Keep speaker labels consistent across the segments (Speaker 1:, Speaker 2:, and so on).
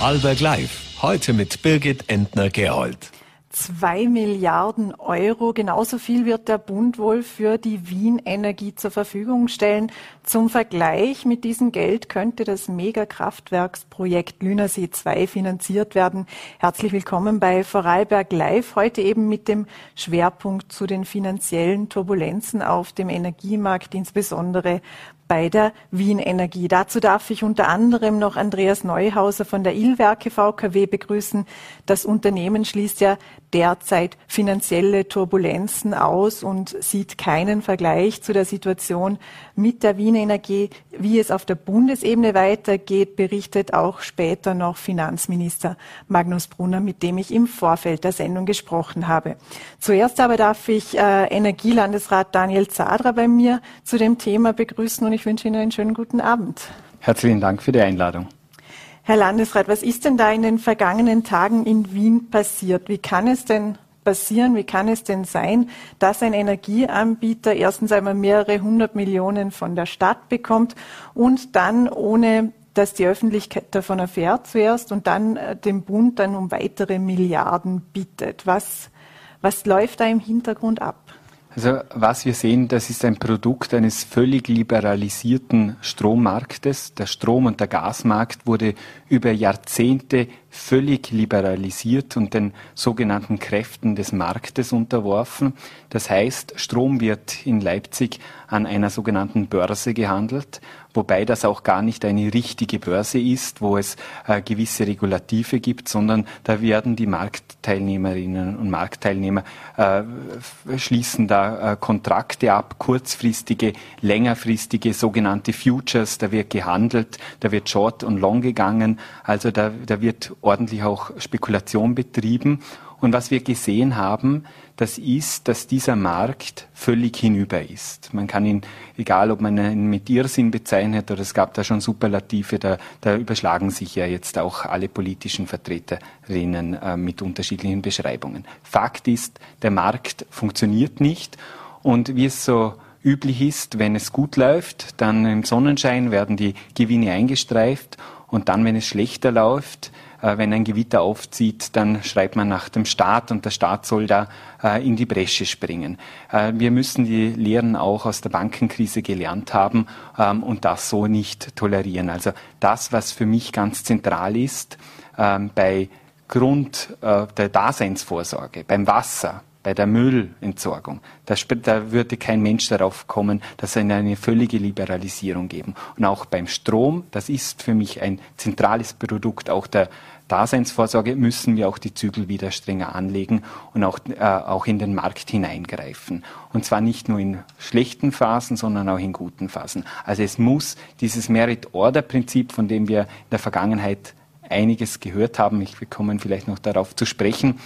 Speaker 1: Alberg Live, heute mit Birgit Entner-Gerold.
Speaker 2: Zwei Milliarden Euro, genauso viel wird der Bund wohl für die Wien Energie zur Verfügung stellen. Zum Vergleich mit diesem Geld könnte das Megakraftwerksprojekt Lünersee 2 finanziert werden. Herzlich willkommen bei Vorarlberg Live, heute eben mit dem Schwerpunkt zu den finanziellen Turbulenzen auf dem Energiemarkt, insbesondere bei der Wien Energie. Dazu darf ich unter anderem noch Andreas Neuhauser von der Illwerke VKW begrüßen. Das Unternehmen schließt ja derzeit finanzielle Turbulenzen aus und sieht keinen Vergleich zu der Situation mit der Wien Energie. Wie es auf der Bundesebene weitergeht, berichtet auch später noch Finanzminister Magnus Brunner, mit dem ich im Vorfeld der Sendung gesprochen habe. Zuerst aber darf ich äh, Energielandesrat Daniel Zadra bei mir zu dem Thema begrüßen und ich wünsche Ihnen einen schönen guten Abend.
Speaker 3: Herzlichen Dank für die Einladung.
Speaker 2: Herr Landesrat, was ist denn da in den vergangenen Tagen in Wien passiert? Wie kann es denn passieren? Wie kann es denn sein, dass ein Energieanbieter erstens einmal mehrere hundert Millionen von der Stadt bekommt und dann ohne dass die Öffentlichkeit davon erfährt zuerst und dann äh, dem Bund dann um weitere Milliarden bittet. Was, was läuft da im Hintergrund ab?
Speaker 3: Also was wir sehen, das ist ein Produkt eines völlig liberalisierten Strommarktes. Der Strom- und der Gasmarkt wurde über Jahrzehnte völlig liberalisiert und den sogenannten Kräften des Marktes unterworfen. Das heißt, Strom wird in Leipzig an einer sogenannten Börse gehandelt, wobei das auch gar nicht eine richtige Börse ist, wo es äh, gewisse Regulative gibt, sondern da werden die Marktteilnehmerinnen und Marktteilnehmer äh, schließen da äh, Kontrakte ab, kurzfristige, längerfristige, sogenannte Futures, da wird gehandelt, da wird Short und Long gegangen, also da, da wird ordentlich auch Spekulation betrieben. Und was wir gesehen haben, das ist, dass dieser Markt völlig hinüber ist. Man kann ihn, egal ob man ihn mit Irrsinn bezeichnet oder es gab da schon Superlative, da, da überschlagen sich ja jetzt auch alle politischen Vertreterinnen äh, mit unterschiedlichen Beschreibungen. Fakt ist, der Markt funktioniert nicht und wie es so üblich ist, wenn es gut läuft, dann im Sonnenschein werden die Gewinne eingestreift und dann, wenn es schlechter läuft, wenn ein Gewitter aufzieht, dann schreibt man nach dem Staat und der Staat soll da äh, in die Bresche springen. Äh, wir müssen die Lehren auch aus der Bankenkrise gelernt haben ähm, und das so nicht tolerieren. Also das, was für mich ganz zentral ist, ähm, bei Grund der Daseinsvorsorge, beim Wasser, bei der Müllentsorgung. Da, da, würde kein Mensch darauf kommen, dass es eine völlige Liberalisierung geben. Und auch beim Strom, das ist für mich ein zentrales Produkt auch der Daseinsvorsorge, müssen wir auch die Zügel wieder strenger anlegen und auch, äh, auch in den Markt hineingreifen. Und zwar nicht nur in schlechten Phasen, sondern auch in guten Phasen. Also es muss dieses Merit-Order-Prinzip, von dem wir in der Vergangenheit einiges gehört haben, ich, wir kommen vielleicht noch darauf zu sprechen,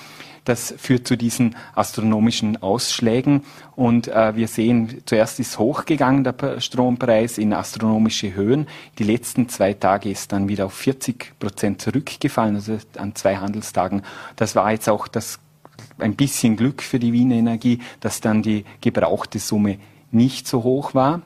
Speaker 3: das führt zu diesen astronomischen Ausschlägen. Und äh, wir sehen, zuerst ist hochgegangen der Strompreis in astronomische Höhen. Die letzten zwei Tage ist dann wieder auf 40 Prozent zurückgefallen, also an zwei Handelstagen. Das war jetzt auch das ein bisschen Glück für die Wiener Energie, dass dann die gebrauchte Summe nicht so hoch war.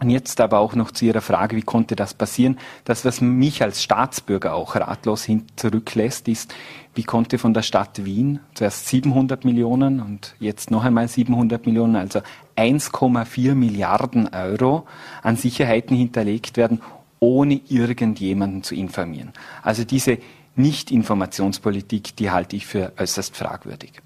Speaker 3: Und jetzt aber auch noch zu Ihrer Frage, wie konnte das passieren? Das, was mich als Staatsbürger auch ratlos hin zurücklässt, ist, wie konnte von der Stadt Wien zuerst 700 Millionen und jetzt noch einmal 700 Millionen, also 1,4 Milliarden Euro an Sicherheiten hinterlegt werden, ohne irgendjemanden zu informieren. Also diese Nicht-Informationspolitik, die halte ich für äußerst fragwürdig.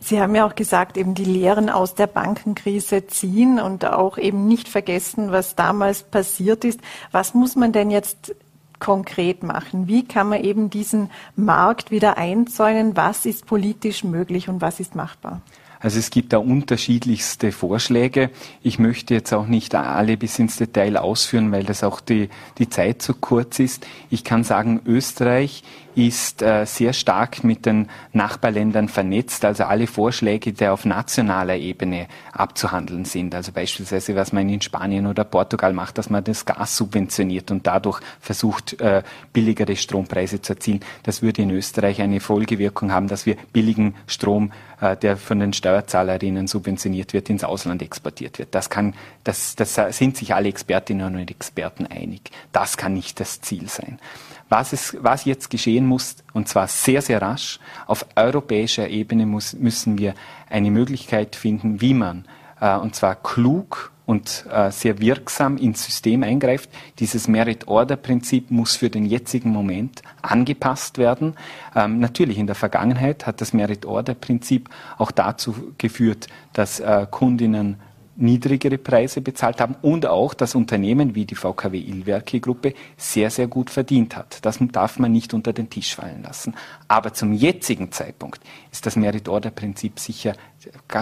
Speaker 2: Sie haben ja auch gesagt, eben die Lehren aus der Bankenkrise ziehen und auch eben nicht vergessen, was damals passiert ist. Was muss man denn jetzt konkret machen? Wie kann man eben diesen Markt wieder einzäunen? Was ist politisch möglich und was ist machbar?
Speaker 3: Also es gibt da unterschiedlichste Vorschläge. Ich möchte jetzt auch nicht alle bis ins Detail ausführen, weil das auch die, die Zeit zu kurz ist. Ich kann sagen, Österreich ist äh, sehr stark mit den Nachbarländern vernetzt. Also alle Vorschläge, die auf nationaler Ebene abzuhandeln sind. Also beispielsweise, was man in Spanien oder Portugal macht, dass man das Gas subventioniert und dadurch versucht, äh, billigere Strompreise zu erzielen. Das würde in Österreich eine Folgewirkung haben, dass wir billigen Strom, äh, der von den Steuerzahlerinnen subventioniert wird, ins Ausland exportiert wird. Das kann, das, das sind sich alle Expertinnen und Experten einig. Das kann nicht das Ziel sein. Was, es, was jetzt geschehen muss, und zwar sehr, sehr rasch, auf europäischer Ebene muss, müssen wir eine Möglichkeit finden, wie man, äh, und zwar klug und äh, sehr wirksam ins System eingreift. Dieses Merit-Order-Prinzip muss für den jetzigen Moment angepasst werden. Ähm, natürlich in der Vergangenheit hat das Merit-Order-Prinzip auch dazu geführt, dass äh, Kundinnen niedrigere Preise bezahlt haben und auch das Unternehmen wie die VKW Illwerke Gruppe sehr, sehr gut verdient hat. Das darf man nicht unter den Tisch fallen lassen. Aber zum jetzigen Zeitpunkt ist das Merit-Order-Prinzip sicher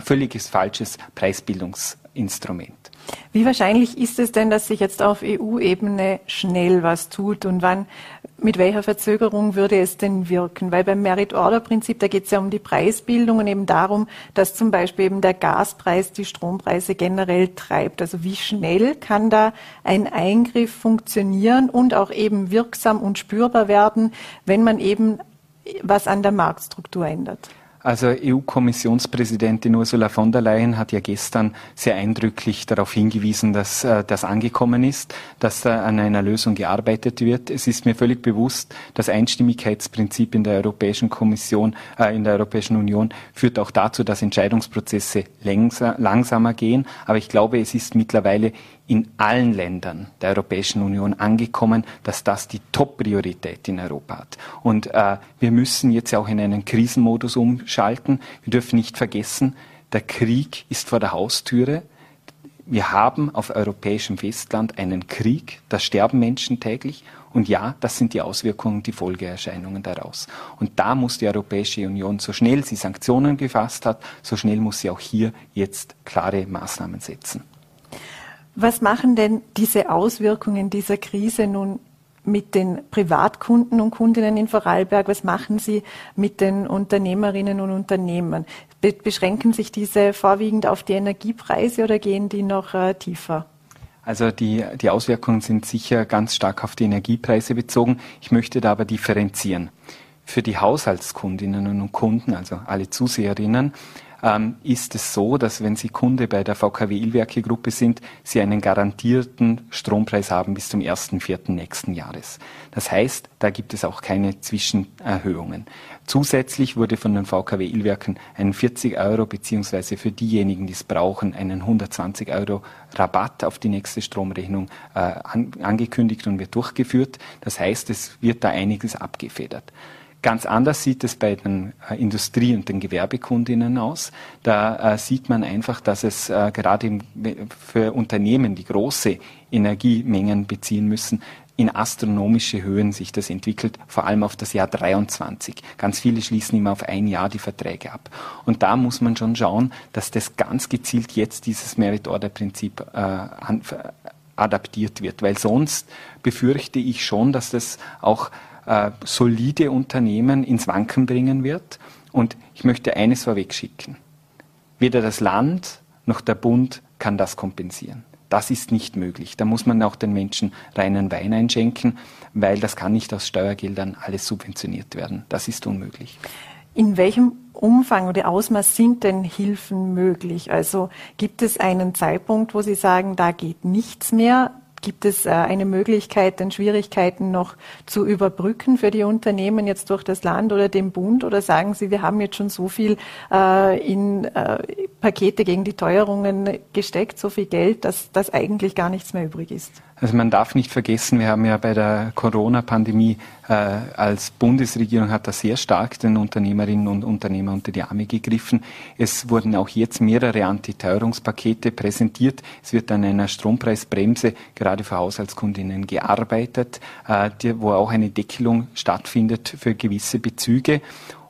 Speaker 3: völliges falsches Preisbildungsinstrument.
Speaker 2: Wie wahrscheinlich ist es denn, dass sich jetzt auf EU-Ebene schnell was tut und wann, mit welcher Verzögerung würde es denn wirken? Weil beim Merit-Order-Prinzip, da geht es ja um die Preisbildung und eben darum, dass zum Beispiel eben der Gaspreis die Strompreise generell treibt. Also wie schnell kann da ein Eingriff funktionieren und auch eben wirksam und spürbar werden, wenn man eben was an der Marktstruktur ändert?
Speaker 3: Also EU-Kommissionspräsidentin Ursula von der Leyen hat ja gestern sehr eindrücklich darauf hingewiesen, dass äh, das angekommen ist, dass da an einer Lösung gearbeitet wird. Es ist mir völlig bewusst, das Einstimmigkeitsprinzip in der Europäischen Kommission, äh, in der Europäischen Union führt auch dazu, dass Entscheidungsprozesse langsamer gehen. Aber ich glaube, es ist mittlerweile in allen Ländern der Europäischen Union angekommen, dass das die Top-Priorität in Europa hat. Und äh, wir müssen jetzt auch in einen Krisenmodus umschalten. Wir dürfen nicht vergessen, der Krieg ist vor der Haustüre. Wir haben auf europäischem Festland einen Krieg, da sterben Menschen täglich. Und ja, das sind die Auswirkungen, die Folgeerscheinungen daraus. Und da muss die Europäische Union, so schnell sie Sanktionen gefasst hat, so schnell muss sie auch hier jetzt klare Maßnahmen setzen.
Speaker 2: Was machen denn diese Auswirkungen dieser Krise nun mit den Privatkunden und Kundinnen in Vorarlberg? Was machen Sie mit den Unternehmerinnen und Unternehmern? Beschränken sich diese vorwiegend auf die Energiepreise oder gehen die noch äh, tiefer?
Speaker 3: Also die, die Auswirkungen sind sicher ganz stark auf die Energiepreise bezogen. Ich möchte da aber differenzieren. Für die Haushaltskundinnen und Kunden, also alle Zuseherinnen, ähm, ist es so, dass wenn Sie Kunde bei der VKW Illwerke Gruppe sind, Sie einen garantierten Strompreis haben bis zum 1.4. nächsten Jahres. Das heißt, da gibt es auch keine Zwischenerhöhungen. Zusätzlich wurde von den VKW Illwerken ein 40 Euro beziehungsweise für diejenigen, die es brauchen, einen 120 Euro Rabatt auf die nächste Stromrechnung äh, an, angekündigt und wird durchgeführt. Das heißt, es wird da einiges abgefedert. Ganz anders sieht es bei den äh, Industrie- und den Gewerbekundinnen aus. Da äh, sieht man einfach, dass es äh, gerade im, für Unternehmen, die große Energiemengen beziehen müssen, in astronomische Höhen sich das entwickelt, vor allem auf das Jahr 23. Ganz viele schließen immer auf ein Jahr die Verträge ab. Und da muss man schon schauen, dass das ganz gezielt jetzt dieses Merit-Order-Prinzip äh, adaptiert wird, weil sonst befürchte ich schon, dass das auch äh, solide Unternehmen ins Wanken bringen wird. Und ich möchte eines vorwegschicken. Weder das Land noch der Bund kann das kompensieren. Das ist nicht möglich. Da muss man auch den Menschen reinen Wein einschenken, weil das kann nicht aus Steuergeldern alles subventioniert werden. Das ist unmöglich.
Speaker 2: In welchem Umfang oder Ausmaß sind denn Hilfen möglich? Also gibt es einen Zeitpunkt, wo Sie sagen, da geht nichts mehr? Gibt es äh, eine Möglichkeit, den Schwierigkeiten noch zu überbrücken für die Unternehmen jetzt durch das Land oder den Bund? Oder sagen Sie, wir haben jetzt schon so viel äh, in äh, Pakete gegen die Teuerungen gesteckt, so viel Geld, dass, dass eigentlich gar nichts mehr übrig ist?
Speaker 3: Also man darf nicht vergessen, wir haben ja bei der Corona-Pandemie äh, als Bundesregierung hat das sehr stark den Unternehmerinnen und Unternehmern unter die Arme gegriffen. Es wurden auch jetzt mehrere Antiteuerungspakete präsentiert. Es wird an einer Strompreisbremse gerade für Haushaltskundinnen gearbeitet, äh, die, wo auch eine Deckelung stattfindet für gewisse Bezüge.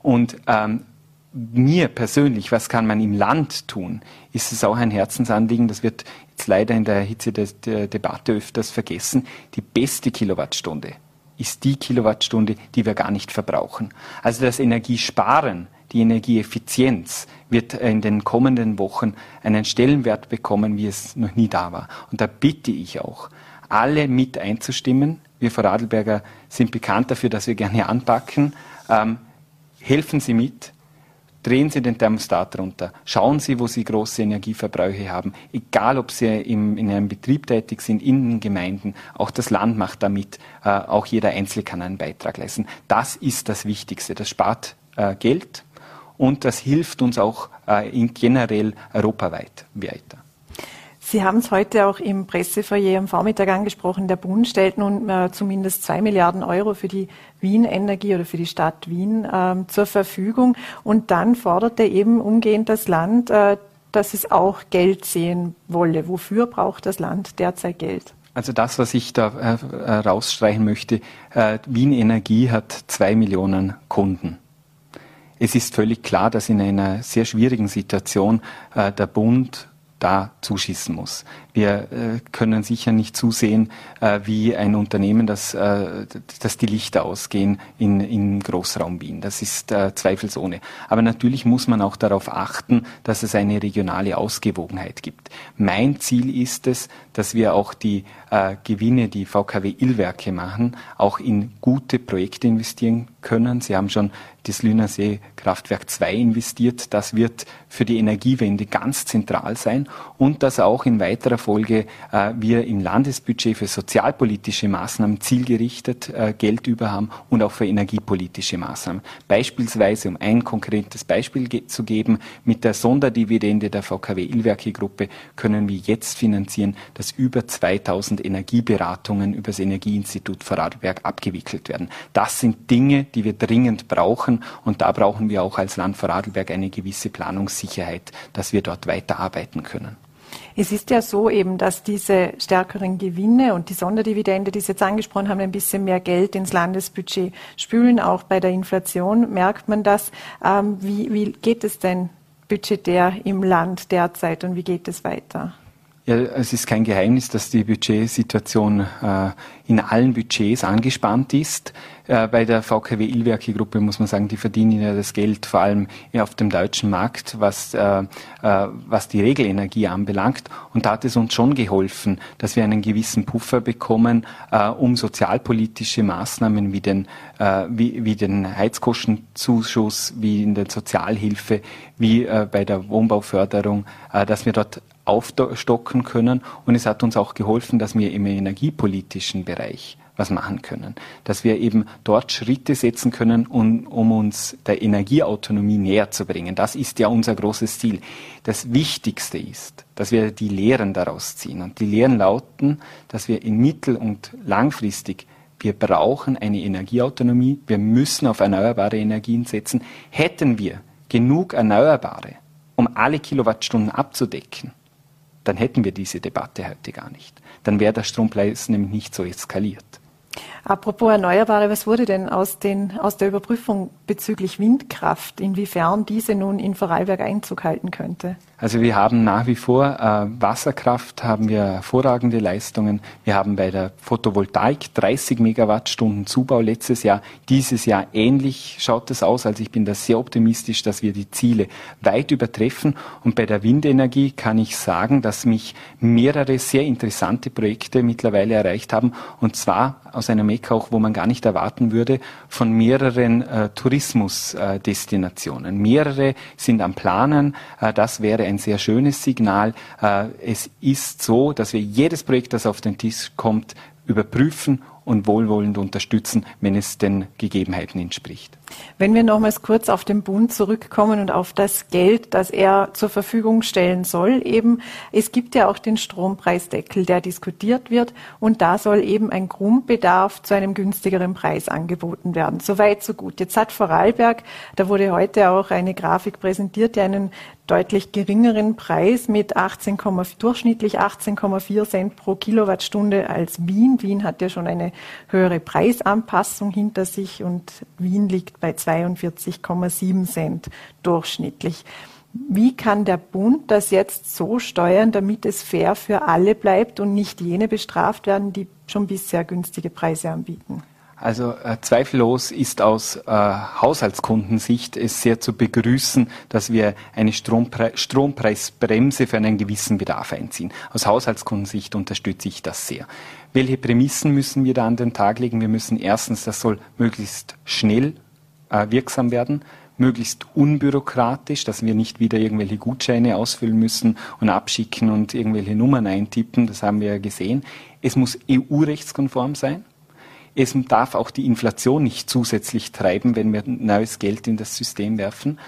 Speaker 3: Und ähm, mir persönlich, was kann man im Land tun, ist es auch ein Herzensanliegen, das wird jetzt leider in der Hitze der, der Debatte öfters vergessen, die beste Kilowattstunde ist die Kilowattstunde, die wir gar nicht verbrauchen. Also das Energiesparen, die Energieeffizienz wird in den kommenden Wochen einen Stellenwert bekommen, wie es noch nie da war. Und da bitte ich auch, alle mit einzustimmen. Wir Vorarlberger sind bekannt dafür, dass wir gerne anpacken. Ähm, helfen Sie mit, drehen Sie den Thermostat runter. Schauen Sie, wo Sie große Energieverbräuche haben. Egal, ob Sie im, in einem Betrieb tätig sind, in den Gemeinden, auch das Land macht damit, äh, auch jeder Einzelne kann einen Beitrag leisten. Das ist das Wichtigste. Das spart äh, Geld und das hilft uns auch äh, in generell europaweit weiter.
Speaker 2: Sie haben es heute auch im Pressefoyer am Vormittag angesprochen. Der Bund stellt nun äh, zumindest zwei Milliarden Euro für die Wien Energie oder für die Stadt Wien äh, zur Verfügung. Und dann fordert er eben umgehend das Land, äh, dass es auch Geld sehen wolle. Wofür braucht das Land derzeit Geld?
Speaker 3: Also das, was ich da äh, rausstreichen möchte, äh, Wien Energie hat zwei Millionen Kunden. Es ist völlig klar, dass in einer sehr schwierigen Situation äh, der Bund da zuschießen muss. Wir äh, können sicher nicht zusehen, äh, wie ein Unternehmen, das, äh, dass die Lichter ausgehen in, in Großraum Wien. Das ist äh, zweifelsohne. Aber natürlich muss man auch darauf achten, dass es eine regionale Ausgewogenheit gibt. Mein Ziel ist es, dass wir auch die äh, Gewinne, die VKW Illwerke machen, auch in gute Projekte investieren können. Sie haben schon das Lünersee Kraftwerk 2 investiert. Das wird für die Energiewende ganz zentral sein und dass auch in weiterer Folge äh, wir im Landesbudget für sozialpolitische Maßnahmen zielgerichtet äh, Geld über haben und auch für energiepolitische Maßnahmen. Beispielsweise, um ein konkretes Beispiel ge zu geben, mit der Sonderdividende der VKW Illwerke Gruppe können wir jetzt finanzieren, dass über 2000 Energieberatungen über das Energieinstitut Vorarlberg abgewickelt werden. Das sind Dinge, die wir dringend brauchen und da brauchen wir auch als Land Vorarlberg eine gewisse Planungssicherheit, dass wir dort weiterarbeiten können.
Speaker 2: Es ist ja so eben, dass diese stärkeren Gewinne und die Sonderdividende, die Sie jetzt angesprochen haben, ein bisschen mehr Geld ins Landesbudget spülen. Auch bei der Inflation merkt man das. Ähm, wie, wie geht es denn budgetär im Land derzeit und wie geht es weiter?
Speaker 3: Ja, es ist kein Geheimnis, dass die Budgetsituation äh, in allen Budgets angespannt ist. Äh, bei der VKW Illwerke Gruppe muss man sagen, die verdienen ja das Geld vor allem auf dem deutschen Markt, was, äh, äh, was die Regelenergie anbelangt. Und da hat es uns schon geholfen, dass wir einen gewissen Puffer bekommen, äh, um sozialpolitische Maßnahmen wie den, äh, wie, wie den Heizkostenzuschuss, wie in der Sozialhilfe, wie äh, bei der Wohnbauförderung, dass wir dort aufstocken können. Und es hat uns auch geholfen, dass wir im energiepolitischen Bereich was machen können. Dass wir eben dort Schritte setzen können, um, um uns der Energieautonomie näher zu bringen. Das ist ja unser großes Ziel. Das Wichtigste ist, dass wir die Lehren daraus ziehen. Und die Lehren lauten, dass wir in mittel- und langfristig wir brauchen eine Energieautonomie. Wir müssen auf erneuerbare Energien setzen. Hätten wir genug Erneuerbare, um alle Kilowattstunden abzudecken, dann hätten wir diese Debatte heute gar nicht. Dann wäre der Strompreis nämlich nicht so eskaliert.
Speaker 2: Apropos Erneuerbare, was wurde denn aus, den, aus der Überprüfung bezüglich Windkraft, inwiefern diese nun in Vorarlberg Einzug halten könnte?
Speaker 3: Also wir haben nach wie vor äh, Wasserkraft, haben wir hervorragende Leistungen. Wir haben bei der Photovoltaik 30 Megawattstunden Zubau letztes Jahr. Dieses Jahr ähnlich schaut es aus. Also ich bin da sehr optimistisch, dass wir die Ziele weit übertreffen. Und bei der Windenergie kann ich sagen, dass mich mehrere sehr interessante Projekte mittlerweile erreicht haben. Und zwar aus einer Mekka auch, wo man gar nicht erwarten würde, von mehreren äh, Tourismusdestinationen. Äh, mehrere sind am Planen. Äh, das wäre ein sehr schönes Signal. Äh, es ist so, dass wir jedes Projekt, das auf den Tisch kommt, überprüfen und wohlwollend unterstützen, wenn es den Gegebenheiten entspricht.
Speaker 2: Wenn wir nochmals kurz auf den Bund zurückkommen und auf das Geld, das er zur Verfügung stellen soll, eben, es gibt ja auch den Strompreisdeckel, der diskutiert wird und da soll eben ein Grundbedarf zu einem günstigeren Preis angeboten werden. Soweit, so gut. Jetzt hat Vorarlberg, da wurde heute auch eine Grafik präsentiert, die einen deutlich geringeren Preis mit 18, durchschnittlich 18,4 Cent pro Kilowattstunde als Wien. Wien hat ja schon eine höhere Preisanpassung hinter sich und Wien liegt bei 42,7 Cent durchschnittlich. Wie kann der Bund das jetzt so steuern, damit es fair für alle bleibt und nicht jene bestraft werden, die schon bisher günstige Preise anbieten?
Speaker 3: Also äh, zweifellos ist aus äh, Haushaltskundensicht es sehr zu begrüßen, dass wir eine Strompre Strompreisbremse für einen gewissen Bedarf einziehen. Aus Haushaltskundensicht unterstütze ich das sehr. Welche Prämissen müssen wir da an den Tag legen? Wir müssen erstens, das soll möglichst schnell äh, wirksam werden. möglichst unbürokratisch, dass wir nicht wieder irgendwelche Gutscheine ausfüllen müssen und abschicken und irgendwelche Nummern eintippen. Das haben wir ja gesehen. Es muss EU-rechtskonform sein. Es darf auch die Inflation nicht zusätzlich treiben, wenn wir neues Geld in das System werfen.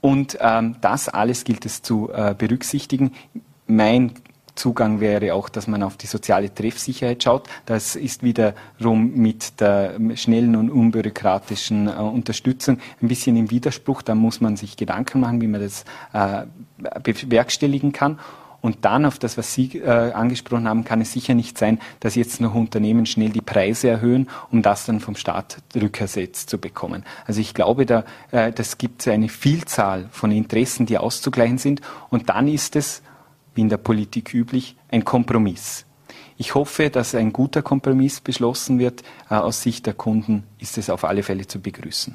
Speaker 3: Und ähm, das alles gilt es zu äh, berücksichtigen. Mein Zugang wäre auch, dass man auf die soziale Treffsicherheit schaut. Das ist wiederum mit der schnellen und unbürokratischen äh, Unterstützung ein bisschen im Widerspruch. Da muss man sich Gedanken machen, wie man das äh, bewerkstelligen kann. Und dann auf das, was Sie äh, angesprochen haben, kann es sicher nicht sein, dass jetzt noch Unternehmen schnell die Preise erhöhen, um das dann vom Staat rückersetzt zu bekommen. Also ich glaube, da äh, das gibt eine Vielzahl von Interessen, die auszugleichen sind. Und dann ist es wie in der Politik üblich, ein Kompromiss. Ich hoffe, dass ein guter Kompromiss beschlossen wird. Äh, aus Sicht der Kunden ist es auf alle Fälle zu begrüßen.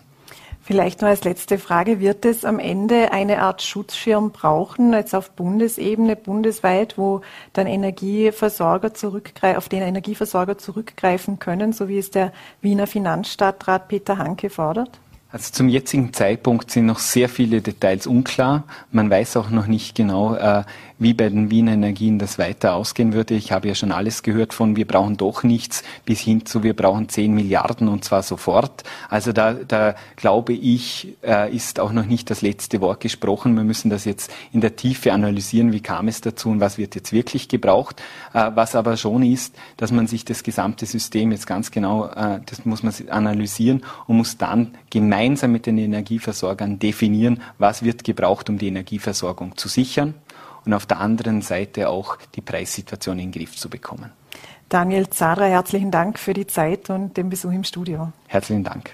Speaker 2: Vielleicht noch als letzte Frage, wird es am Ende eine Art Schutzschirm brauchen, jetzt auf Bundesebene, bundesweit, wo dann Energieversorger zurückgreifen, auf den Energieversorger zurückgreifen können, so wie es der Wiener Finanzstadtrat Peter Hanke fordert?
Speaker 3: Also zum jetzigen Zeitpunkt sind noch sehr viele Details unklar. Man weiß auch noch nicht genau, äh, wie bei den Wiener Energien das weiter ausgehen würde. Ich habe ja schon alles gehört von wir brauchen doch nichts bis hin zu wir brauchen 10 Milliarden und zwar sofort. Also da, da glaube ich, äh, ist auch noch nicht das letzte Wort gesprochen. Wir müssen das jetzt in der Tiefe analysieren, wie kam es dazu und was wird jetzt wirklich gebraucht. Äh, was aber schon ist, dass man sich das gesamte System jetzt ganz genau, äh, das muss man analysieren und muss dann gemeinsam gemeinsam mit den Energieversorgern definieren, was wird gebraucht, um die Energieversorgung zu sichern und auf der anderen Seite auch die Preissituation in den Griff zu bekommen.
Speaker 2: Daniel Zadra, herzlichen Dank für die Zeit und den Besuch im Studio.
Speaker 3: Herzlichen Dank.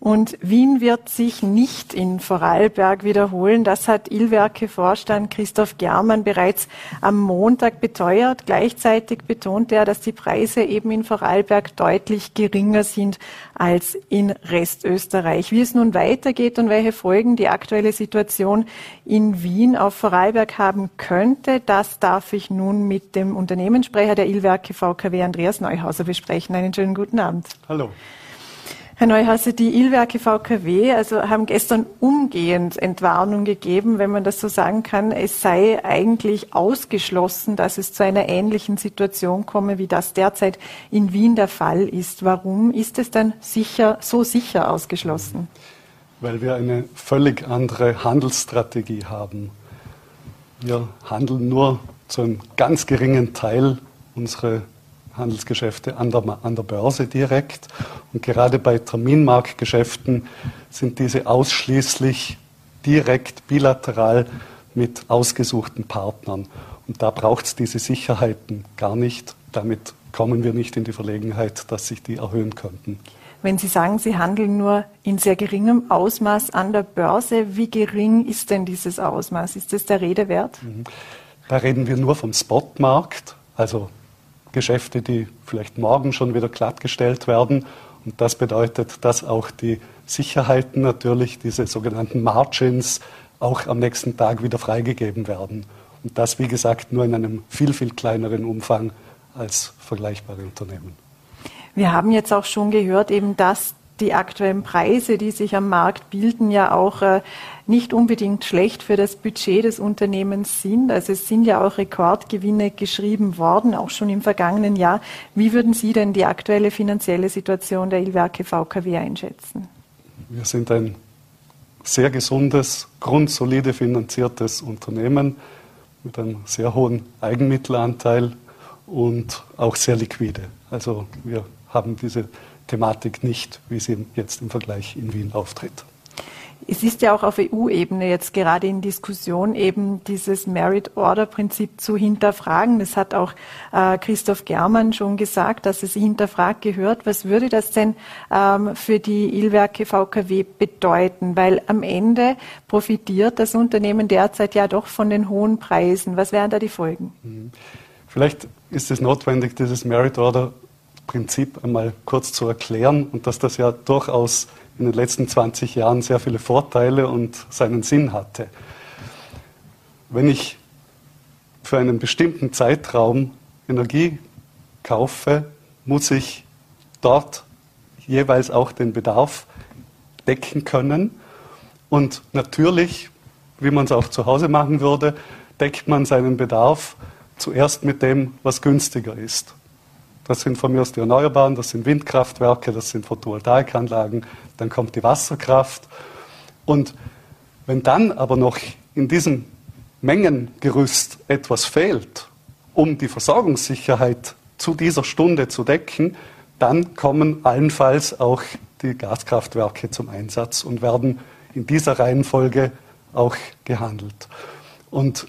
Speaker 2: Und Wien wird sich nicht in Vorarlberg wiederholen. Das hat Illwerke-Vorstand Christoph Germann bereits am Montag beteuert. Gleichzeitig betont er, dass die Preise eben in Vorarlberg deutlich geringer sind als in Restösterreich. Wie es nun weitergeht und welche Folgen die aktuelle Situation in Wien auf Vorarlberg haben könnte, das darf ich nun mit dem Unternehmenssprecher der Illwerke VKW Andreas Neuhauser besprechen. Einen schönen guten Abend.
Speaker 4: Hallo.
Speaker 2: Herr Neuhauser, die Illwerke VKW also haben gestern umgehend Entwarnung gegeben, wenn man das so sagen kann. Es sei eigentlich ausgeschlossen, dass es zu einer ähnlichen Situation komme, wie das derzeit in Wien der Fall ist. Warum ist es dann sicher, so sicher ausgeschlossen?
Speaker 4: Weil wir eine völlig andere Handelsstrategie haben. Wir handeln nur zu einem ganz geringen Teil unsere Handelsgeschäfte an der, an der Börse direkt. Und gerade bei Terminmarktgeschäften sind diese ausschließlich direkt bilateral mit ausgesuchten Partnern. Und da braucht es diese Sicherheiten gar nicht. Damit kommen wir nicht in die Verlegenheit, dass sich die erhöhen könnten.
Speaker 2: Wenn Sie sagen, Sie handeln nur in sehr geringem Ausmaß an der Börse, wie gering ist denn dieses Ausmaß? Ist das der Rede wert?
Speaker 4: Da reden wir nur vom Spotmarkt, also Geschäfte, die vielleicht morgen schon wieder glattgestellt werden. Und das bedeutet, dass auch die Sicherheiten natürlich, diese sogenannten Margins, auch am nächsten Tag wieder freigegeben werden. Und das, wie gesagt, nur in einem viel, viel kleineren Umfang als vergleichbare Unternehmen.
Speaker 2: Wir haben jetzt auch schon gehört, eben, dass die aktuellen Preise, die sich am Markt bilden, ja auch äh, nicht unbedingt schlecht für das Budget des Unternehmens sind. Also es sind ja auch Rekordgewinne geschrieben worden, auch schon im vergangenen Jahr. Wie würden Sie denn die aktuelle finanzielle Situation der Ilwerke VKW einschätzen?
Speaker 4: Wir sind ein sehr gesundes, grundsolide finanziertes Unternehmen mit einem sehr hohen Eigenmittelanteil und auch sehr liquide. Also wir haben diese Thematik nicht, wie sie jetzt im Vergleich in Wien auftritt.
Speaker 2: Es ist ja auch auf EU-Ebene jetzt gerade in Diskussion, eben dieses Merit-Order-Prinzip zu hinterfragen. Das hat auch äh, Christoph Germann schon gesagt, dass es hinterfragt gehört. Was würde das denn ähm, für die Illwerke VKW bedeuten? Weil am Ende profitiert das Unternehmen derzeit ja doch von den hohen Preisen. Was wären da die Folgen? Mhm.
Speaker 4: Vielleicht ist es notwendig, dieses Merit-Order Prinzip einmal kurz zu erklären und dass das ja durchaus in den letzten 20 Jahren sehr viele Vorteile und seinen Sinn hatte. Wenn ich für einen bestimmten Zeitraum Energie kaufe, muss ich dort jeweils auch den Bedarf decken können. Und natürlich, wie man es auch zu Hause machen würde, deckt man seinen Bedarf zuerst mit dem, was günstiger ist. Das sind von mir aus die Erneuerbaren, das sind Windkraftwerke, das sind Photovoltaikanlagen, dann kommt die Wasserkraft. Und wenn dann aber noch in diesem Mengengerüst etwas fehlt, um die Versorgungssicherheit zu dieser Stunde zu decken, dann kommen allenfalls auch die Gaskraftwerke zum Einsatz und werden in dieser Reihenfolge auch gehandelt. Und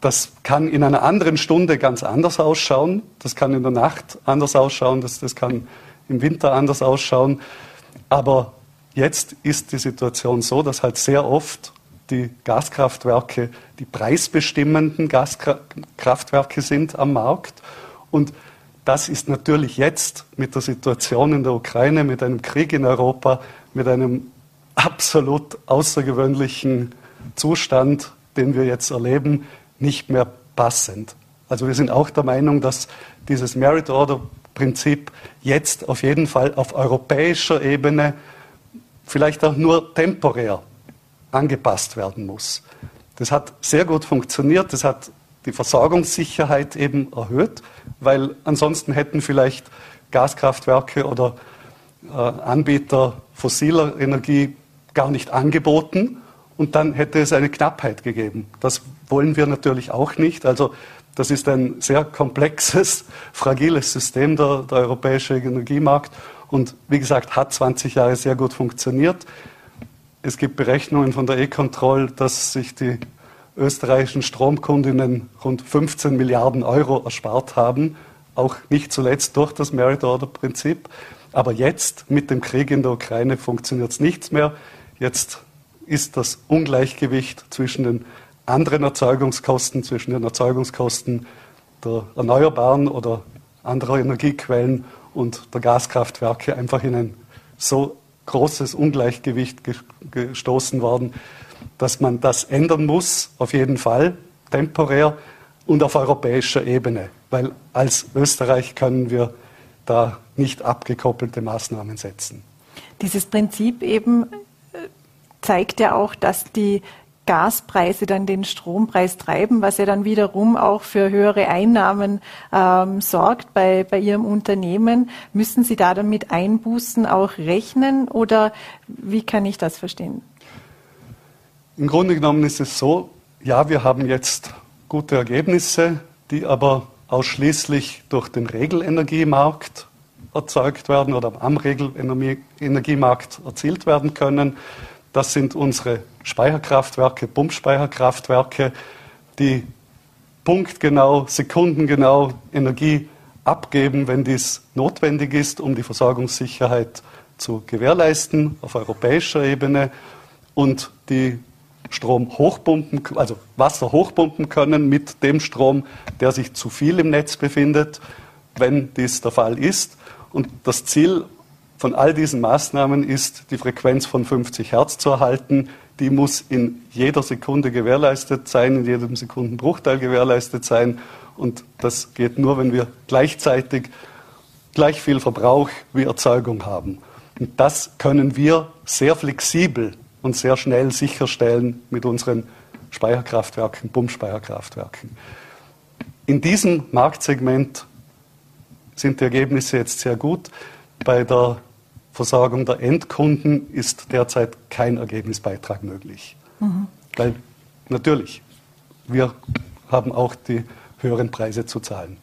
Speaker 4: das kann in einer anderen Stunde ganz anders ausschauen. Das kann in der Nacht anders ausschauen. Das, das kann im Winter anders ausschauen. Aber jetzt ist die Situation so, dass halt sehr oft die Gaskraftwerke die preisbestimmenden Gaskraftwerke sind am Markt. Und das ist natürlich jetzt mit der Situation in der Ukraine, mit einem Krieg in Europa, mit einem absolut außergewöhnlichen Zustand, den wir jetzt erleben, nicht mehr passend. Also wir sind auch der Meinung, dass dieses Merit Order Prinzip jetzt auf jeden Fall auf europäischer Ebene vielleicht auch nur temporär angepasst werden muss. Das hat sehr gut funktioniert, das hat die Versorgungssicherheit eben erhöht, weil ansonsten hätten vielleicht Gaskraftwerke oder äh, Anbieter fossiler Energie gar nicht angeboten und dann hätte es eine Knappheit gegeben. Das wollen wir natürlich auch nicht. Also das ist ein sehr komplexes, fragiles System, der, der europäische Energiemarkt. Und wie gesagt, hat 20 Jahre sehr gut funktioniert. Es gibt Berechnungen von der E-Control, dass sich die österreichischen Stromkundinnen rund 15 Milliarden Euro erspart haben, auch nicht zuletzt durch das Merit-Order-Prinzip. Aber jetzt mit dem Krieg in der Ukraine funktioniert es nichts mehr. Jetzt ist das Ungleichgewicht zwischen den anderen Erzeugungskosten, zwischen den Erzeugungskosten der Erneuerbaren oder anderer Energiequellen und der Gaskraftwerke einfach in ein so großes Ungleichgewicht gestoßen worden, dass man das ändern muss, auf jeden Fall, temporär und auf europäischer Ebene. Weil als Österreich können wir da nicht abgekoppelte Maßnahmen setzen.
Speaker 2: Dieses Prinzip eben zeigt ja auch, dass die Gaspreise dann den Strompreis treiben, was ja dann wiederum auch für höhere Einnahmen ähm, sorgt bei, bei Ihrem Unternehmen. Müssen Sie da dann mit Einbußen auch rechnen oder wie kann ich das verstehen?
Speaker 4: Im Grunde genommen ist es so, ja, wir haben jetzt gute Ergebnisse, die aber ausschließlich durch den Regelenergiemarkt erzeugt werden oder am Regelenergiemarkt erzielt werden können. Das sind unsere Speicherkraftwerke, Pumpspeicherkraftwerke, die punktgenau, sekundengenau Energie abgeben, wenn dies notwendig ist, um die Versorgungssicherheit zu gewährleisten auf europäischer Ebene und die Strom hochpumpen, also Wasser hochpumpen können mit dem Strom, der sich zu viel im Netz befindet, wenn dies der Fall ist. Und das Ziel von all diesen Maßnahmen ist, die Frequenz von 50 Hertz zu erhalten. Die muss in jeder Sekunde gewährleistet sein, in jedem Sekundenbruchteil gewährleistet sein. Und das geht nur, wenn wir gleichzeitig gleich viel Verbrauch wie Erzeugung haben. Und das können wir sehr flexibel und sehr schnell sicherstellen mit unseren Speicherkraftwerken, Pumpspeicherkraftwerken. In diesem Marktsegment sind die Ergebnisse jetzt sehr gut. Bei der Versorgung der Endkunden ist derzeit kein Ergebnisbeitrag möglich. Mhm. Weil natürlich, wir haben auch die höheren Preise zu zahlen.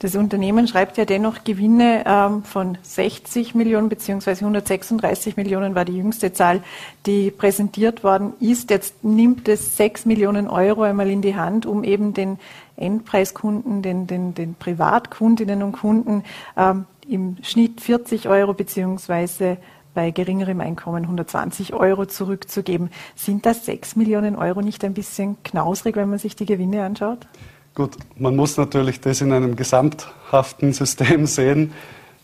Speaker 2: Das Unternehmen schreibt ja dennoch Gewinne ähm, von 60 Millionen bzw. 136 Millionen war die jüngste Zahl, die präsentiert worden ist. Jetzt nimmt es 6 Millionen Euro einmal in die Hand, um eben den Endpreiskunden, den, den, den Privatkundinnen und Kunden ähm, im Schnitt 40 Euro beziehungsweise bei geringerem Einkommen 120 Euro zurückzugeben. Sind das 6 Millionen Euro nicht ein bisschen knausrig, wenn man sich die Gewinne anschaut?
Speaker 4: Gut, man muss natürlich das in einem gesamthaften System sehen.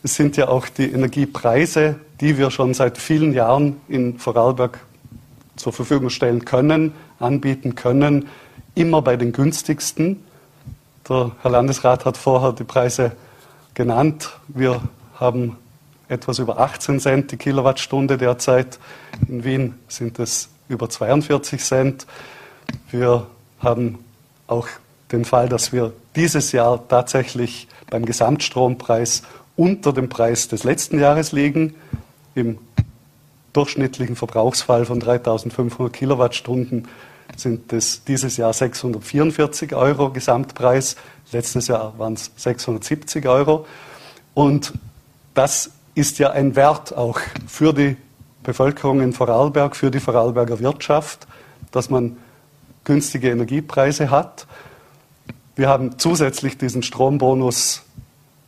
Speaker 4: Es sind ja auch die Energiepreise, die wir schon seit vielen Jahren in Vorarlberg zur Verfügung stellen können, anbieten können, immer bei den günstigsten. Der Herr Landesrat hat vorher die Preise genannt. Wir haben etwas über 18 Cent die Kilowattstunde derzeit. In Wien sind es über 42 Cent. Wir haben auch den Fall, dass wir dieses Jahr tatsächlich beim Gesamtstrompreis unter dem Preis des letzten Jahres liegen. Im durchschnittlichen Verbrauchsfall von 3500 Kilowattstunden sind es dieses Jahr 644 Euro Gesamtpreis. Letztes Jahr waren es 670 Euro. Und das ist ja ein Wert auch für die Bevölkerung in Vorarlberg, für die Vorarlberger Wirtschaft, dass man günstige Energiepreise hat. Wir haben zusätzlich diesen Strombonus,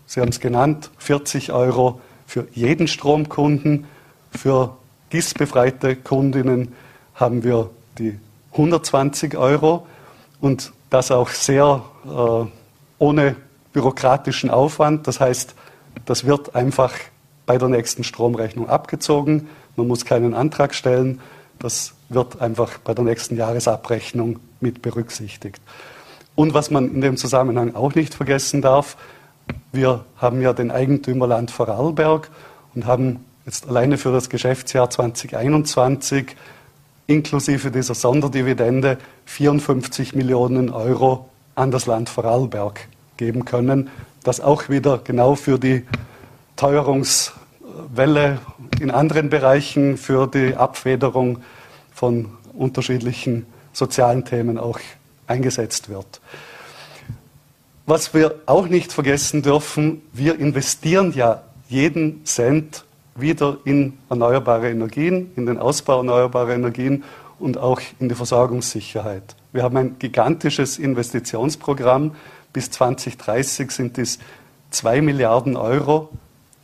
Speaker 4: Sie haben es genannt, 40 Euro für jeden Stromkunden. Für GIS-befreite Kundinnen haben wir die 120 Euro und das auch sehr äh, ohne bürokratischen Aufwand. Das heißt, das wird einfach bei der nächsten Stromrechnung abgezogen. Man muss keinen Antrag stellen. Das wird einfach bei der nächsten Jahresabrechnung mit berücksichtigt. Und was man in dem Zusammenhang auch nicht vergessen darf, wir haben ja den Eigentümerland Vorarlberg und haben jetzt alleine für das Geschäftsjahr 2021 inklusive dieser Sonderdividende 54 Millionen Euro an das Land Vorarlberg geben können, das auch wieder genau für die Teuerungswelle in anderen Bereichen, für die Abfederung von unterschiedlichen sozialen Themen auch eingesetzt wird. Was wir auch nicht vergessen dürfen, wir investieren ja jeden Cent wieder in erneuerbare Energien, in den Ausbau erneuerbarer Energien und auch in die Versorgungssicherheit. Wir haben ein gigantisches Investitionsprogramm. Bis 2030 sind es zwei Milliarden Euro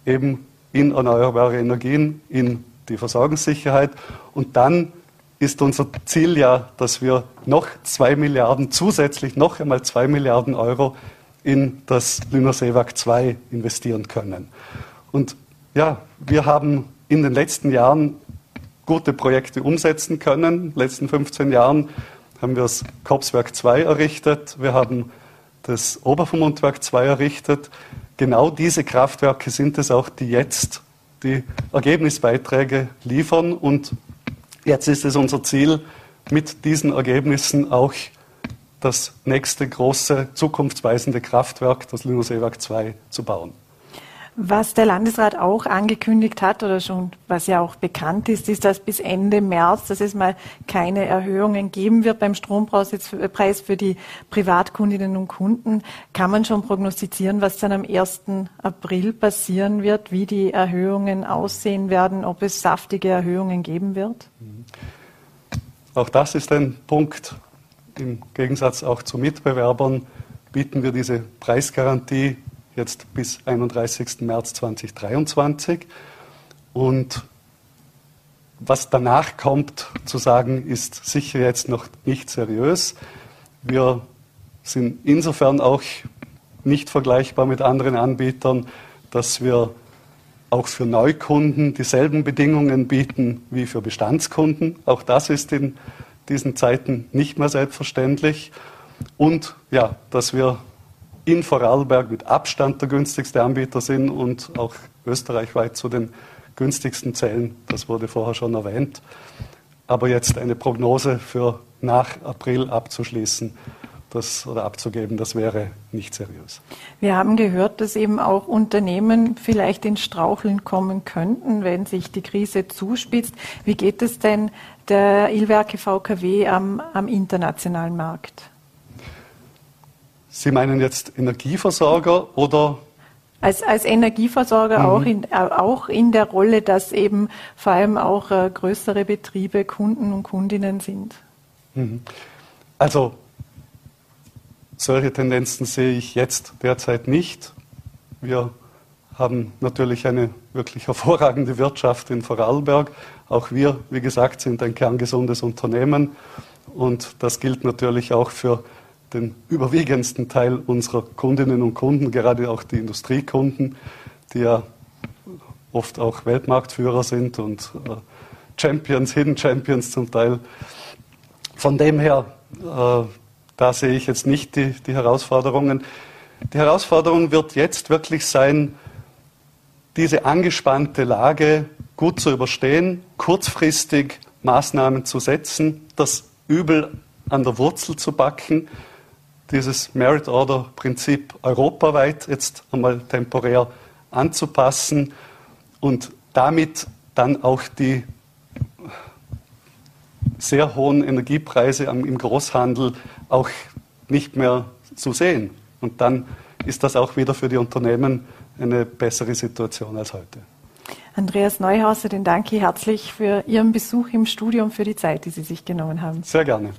Speaker 4: eben in erneuerbare Energien, in die Versorgungssicherheit. Und dann ist unser Ziel ja, dass wir noch zwei Milliarden, zusätzlich noch einmal zwei Milliarden Euro in das Lünersee-Werk 2 investieren können. Und ja, wir haben in den letzten Jahren gute Projekte umsetzen können. In den letzten 15 Jahren haben wir das Korpswerk 2 errichtet. Wir haben das Obervermundwerk 2 errichtet. Genau diese Kraftwerke sind es auch, die jetzt die Ergebnisbeiträge liefern. Und jetzt ist es unser Ziel, mit diesen Ergebnissen auch das nächste große zukunftsweisende Kraftwerk, das Lünersee-Werk 2, zu bauen.
Speaker 2: Was der Landesrat auch angekündigt hat oder schon, was ja auch bekannt ist, ist, dass bis Ende März, dass es mal keine Erhöhungen geben wird beim Strompreis für die Privatkundinnen und Kunden. Kann man schon prognostizieren, was dann am 1. April passieren wird, wie die Erhöhungen aussehen werden, ob es saftige Erhöhungen geben wird?
Speaker 4: Auch das ist ein Punkt. Im Gegensatz auch zu Mitbewerbern bieten wir diese Preisgarantie jetzt bis 31. März 2023. Und was danach kommt, zu sagen, ist sicher jetzt noch nicht seriös. Wir sind insofern auch nicht vergleichbar mit anderen Anbietern, dass wir auch für Neukunden dieselben Bedingungen bieten wie für Bestandskunden. Auch das ist in diesen Zeiten nicht mehr selbstverständlich. Und ja, dass wir in Vorarlberg mit Abstand der günstigste Anbieter sind und auch österreichweit zu den günstigsten zählen. Das wurde vorher schon erwähnt. Aber jetzt eine Prognose für nach April abzuschließen, das oder abzugeben, das wäre nicht seriös.
Speaker 2: Wir haben gehört, dass eben auch Unternehmen vielleicht ins Straucheln kommen könnten, wenn sich die Krise zuspitzt. Wie geht es denn der Ilwerke VKW am, am internationalen Markt?
Speaker 4: Sie meinen jetzt Energieversorger oder?
Speaker 2: Als, als Energieversorger mhm. auch, in, äh, auch in der Rolle, dass eben vor allem auch äh, größere Betriebe Kunden und Kundinnen sind.
Speaker 4: Mhm. Also solche Tendenzen sehe ich jetzt derzeit nicht. Wir haben natürlich eine wirklich hervorragende Wirtschaft in Vorarlberg. Auch wir, wie gesagt, sind ein kerngesundes Unternehmen. Und das gilt natürlich auch für den überwiegendsten Teil unserer Kundinnen und Kunden, gerade auch die Industriekunden, die ja oft auch Weltmarktführer sind und äh, Champions, Hidden Champions zum Teil. Von dem her, äh, da sehe ich jetzt nicht die, die Herausforderungen. Die Herausforderung wird jetzt wirklich sein, diese angespannte Lage gut zu überstehen, kurzfristig Maßnahmen zu setzen, das Übel an der Wurzel zu backen, dieses Merit Order Prinzip europaweit jetzt einmal temporär anzupassen und damit dann auch die sehr hohen Energiepreise im Großhandel auch nicht mehr zu sehen. Und dann ist das auch wieder für die Unternehmen eine bessere Situation als heute.
Speaker 2: Andreas Neuhauser, den danke ich herzlich für Ihren Besuch im Studium, für die Zeit, die Sie sich genommen haben.
Speaker 4: Sehr gerne.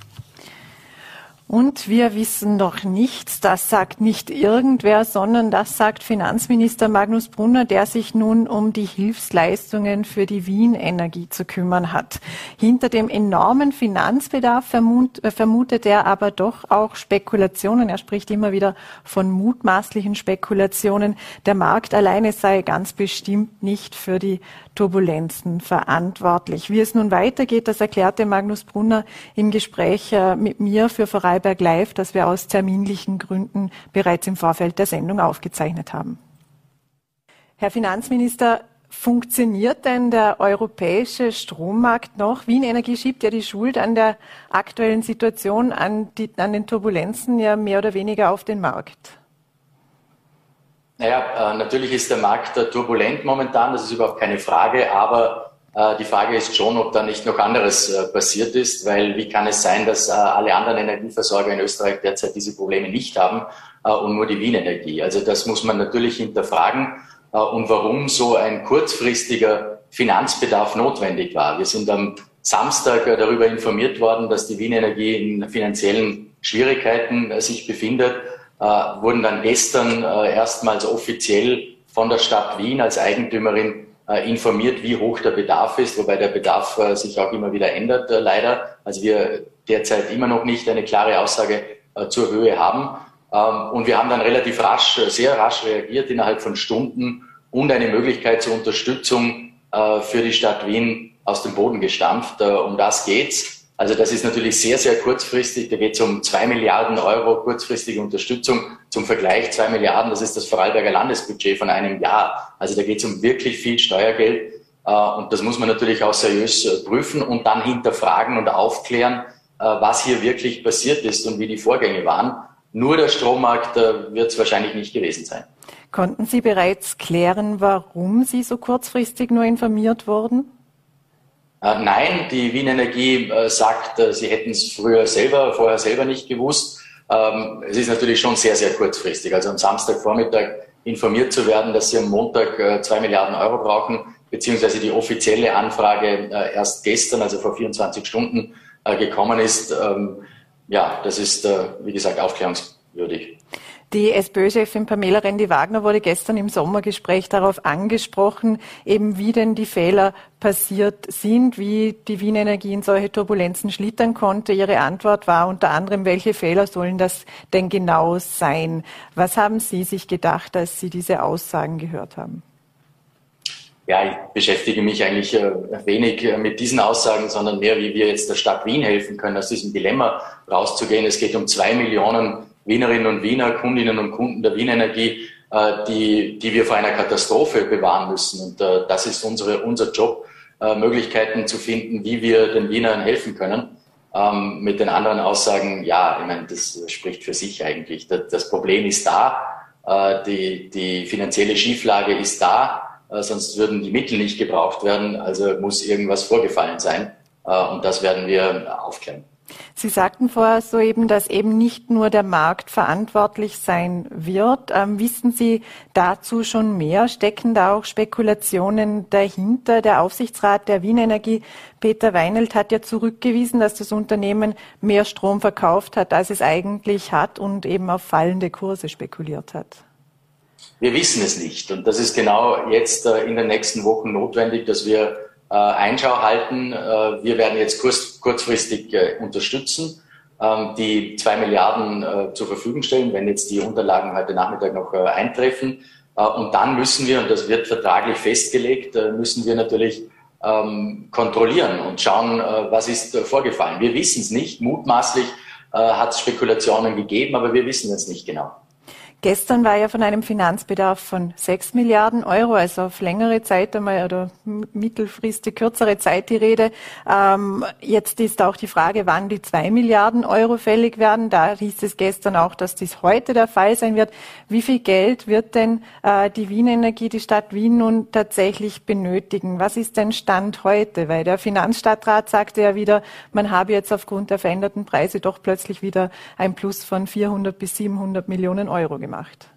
Speaker 2: Und wir wissen noch nichts, das sagt nicht irgendwer, sondern das sagt Finanzminister Magnus Brunner, der sich nun um die Hilfsleistungen für die Wien Energie zu kümmern hat. Hinter dem enormen Finanzbedarf vermut, äh, vermutet er aber doch auch Spekulationen. Er spricht immer wieder von mutmaßlichen Spekulationen. Der Markt alleine sei ganz bestimmt nicht für die Turbulenzen verantwortlich. Wie es nun weitergeht, das erklärte Magnus Brunner im Gespräch äh, mit mir für Vorarlberg Live, das wir aus terminlichen Gründen bereits im Vorfeld der Sendung aufgezeichnet haben. Herr Finanzminister, Funktioniert denn der europäische Strommarkt noch? Wien Energie schiebt ja die Schuld an der aktuellen Situation, an, die, an den Turbulenzen ja mehr oder weniger auf den Markt.
Speaker 5: Naja, äh, natürlich ist der Markt äh, turbulent momentan, das ist überhaupt keine Frage, aber die Frage ist schon, ob da nicht noch anderes äh, passiert ist, weil wie kann es sein, dass äh, alle anderen Energieversorger in Österreich derzeit diese Probleme nicht haben äh, und nur die Wien Energie? Also das muss man natürlich hinterfragen und warum so ein kurzfristiger Finanzbedarf notwendig war. Wir sind am Samstag darüber informiert worden, dass die Wien Energie in finanziellen Schwierigkeiten sich befindet äh, wurden dann gestern äh, erstmals offiziell von der Stadt Wien als Eigentümerin äh, informiert, wie hoch der Bedarf ist, wobei der Bedarf äh, sich auch immer wieder ändert, äh, leider. Also wir derzeit immer noch nicht eine klare Aussage äh, zur Höhe haben. Ähm, und wir haben dann relativ rasch, sehr rasch reagiert, innerhalb von Stunden und eine Möglichkeit zur Unterstützung für die Stadt Wien aus dem Boden gestampft. um das geht's. Also das ist natürlich sehr, sehr kurzfristig. Da geht es um zwei Milliarden Euro kurzfristige Unterstützung. Zum Vergleich, zwei Milliarden, das ist das Vorarlberger Landesbudget von einem Jahr. Also da geht es um wirklich viel Steuergeld. Äh, und das muss man natürlich auch seriös äh, prüfen und dann hinterfragen und aufklären, äh, was hier wirklich passiert ist und wie die Vorgänge waren. Nur der Strommarkt wird es wahrscheinlich nicht gewesen sein.
Speaker 2: Konnten Sie bereits klären, warum Sie so kurzfristig nur informiert wurden?
Speaker 5: Nein, die Wien Energie sagt, sie hätten es früher selber, vorher selber nicht gewusst. Ähm, es ist natürlich schon sehr, sehr kurzfristig. Also am Samstagvormittag informiert zu werden, dass sie am Montag zwei Milliarden Euro brauchen, beziehungsweise die offizielle Anfrage erst gestern, also vor 24 Stunden, gekommen ist. Ähm, ja, das ist, wie gesagt, aufklärungswürdig.
Speaker 2: Die SPÖ-Chefin Pamela Rendi-Wagner wurde gestern im Sommergespräch darauf angesprochen, eben wie denn die Fehler passiert sind, wie die Wien Energie in solche Turbulenzen schlittern konnte. Ihre Antwort war unter anderem, welche Fehler sollen das denn genau sein? Was haben Sie sich gedacht, als Sie diese Aussagen gehört haben?
Speaker 5: Ja, ich beschäftige mich eigentlich äh, wenig äh, mit diesen Aussagen, sondern mehr, wie wir jetzt der Stadt Wien helfen können, aus diesem Dilemma rauszugehen. Es geht um zwei Millionen Wienerinnen und Wiener, Kundinnen und Kunden der Wien Energie, äh, die, die wir vor einer Katastrophe bewahren müssen. Und äh, das ist unsere, unser Job, äh, Möglichkeiten zu finden, wie wir den Wienern helfen können. Ähm, mit den anderen Aussagen, ja, ich meine, das spricht für sich eigentlich. Das, Problem ist da, die, die finanzielle Schieflage ist da, sonst würden die Mittel nicht gebraucht werden. Also muss irgendwas vorgefallen sein. und das werden wir aufklären.
Speaker 2: Sie sagten vorher soeben, dass eben nicht nur der Markt verantwortlich sein wird. Ähm, wissen Sie dazu schon mehr? Stecken da auch Spekulationen dahinter? Der Aufsichtsrat der Wien Energie, Peter Weinelt, hat ja zurückgewiesen, dass das Unternehmen mehr Strom verkauft hat, als es eigentlich hat und eben auf fallende Kurse spekuliert hat.
Speaker 5: Wir wissen es nicht. Und das ist genau jetzt äh, in den nächsten Wochen notwendig, dass wir Einschau halten. Äh, wir werden jetzt kurz, kurzfristig äh, unterstützen, ähm, die zwei Milliarden zur Verfügung stellen, wenn jetzt die Unterlagen heute Nachmittag noch eintreffen. Und dann müssen wir, und das wird vertraglich festgelegt, müssen wir natürlich ähm, kontrollieren und schauen, was ist vorgefallen. Wir wissen es nicht. Mutmaßlich hat es Spekulationen gegeben, aber wir wissen es nicht genau.
Speaker 2: Gestern war ja von einem Finanzbedarf von 6 Milliarden Euro, also auf längere Zeit einmal oder mittelfristig kürzere Zeit die Rede. Ähm, jetzt ist auch die Frage, wann die 2 Milliarden Euro fällig werden. Da hieß es gestern auch, dass dies heute der Fall sein wird. Wie viel Geld wird denn äh, die Wien Energie, die Stadt Wien nun tatsächlich benötigen? Was ist denn Stand heute? Weil der Finanzstadtrat sagte ja wieder, man habe jetzt aufgrund der veränderten Preise doch plötzlich wieder ein Plus von 400 bis 700 Millionen Euro gemacht gemacht?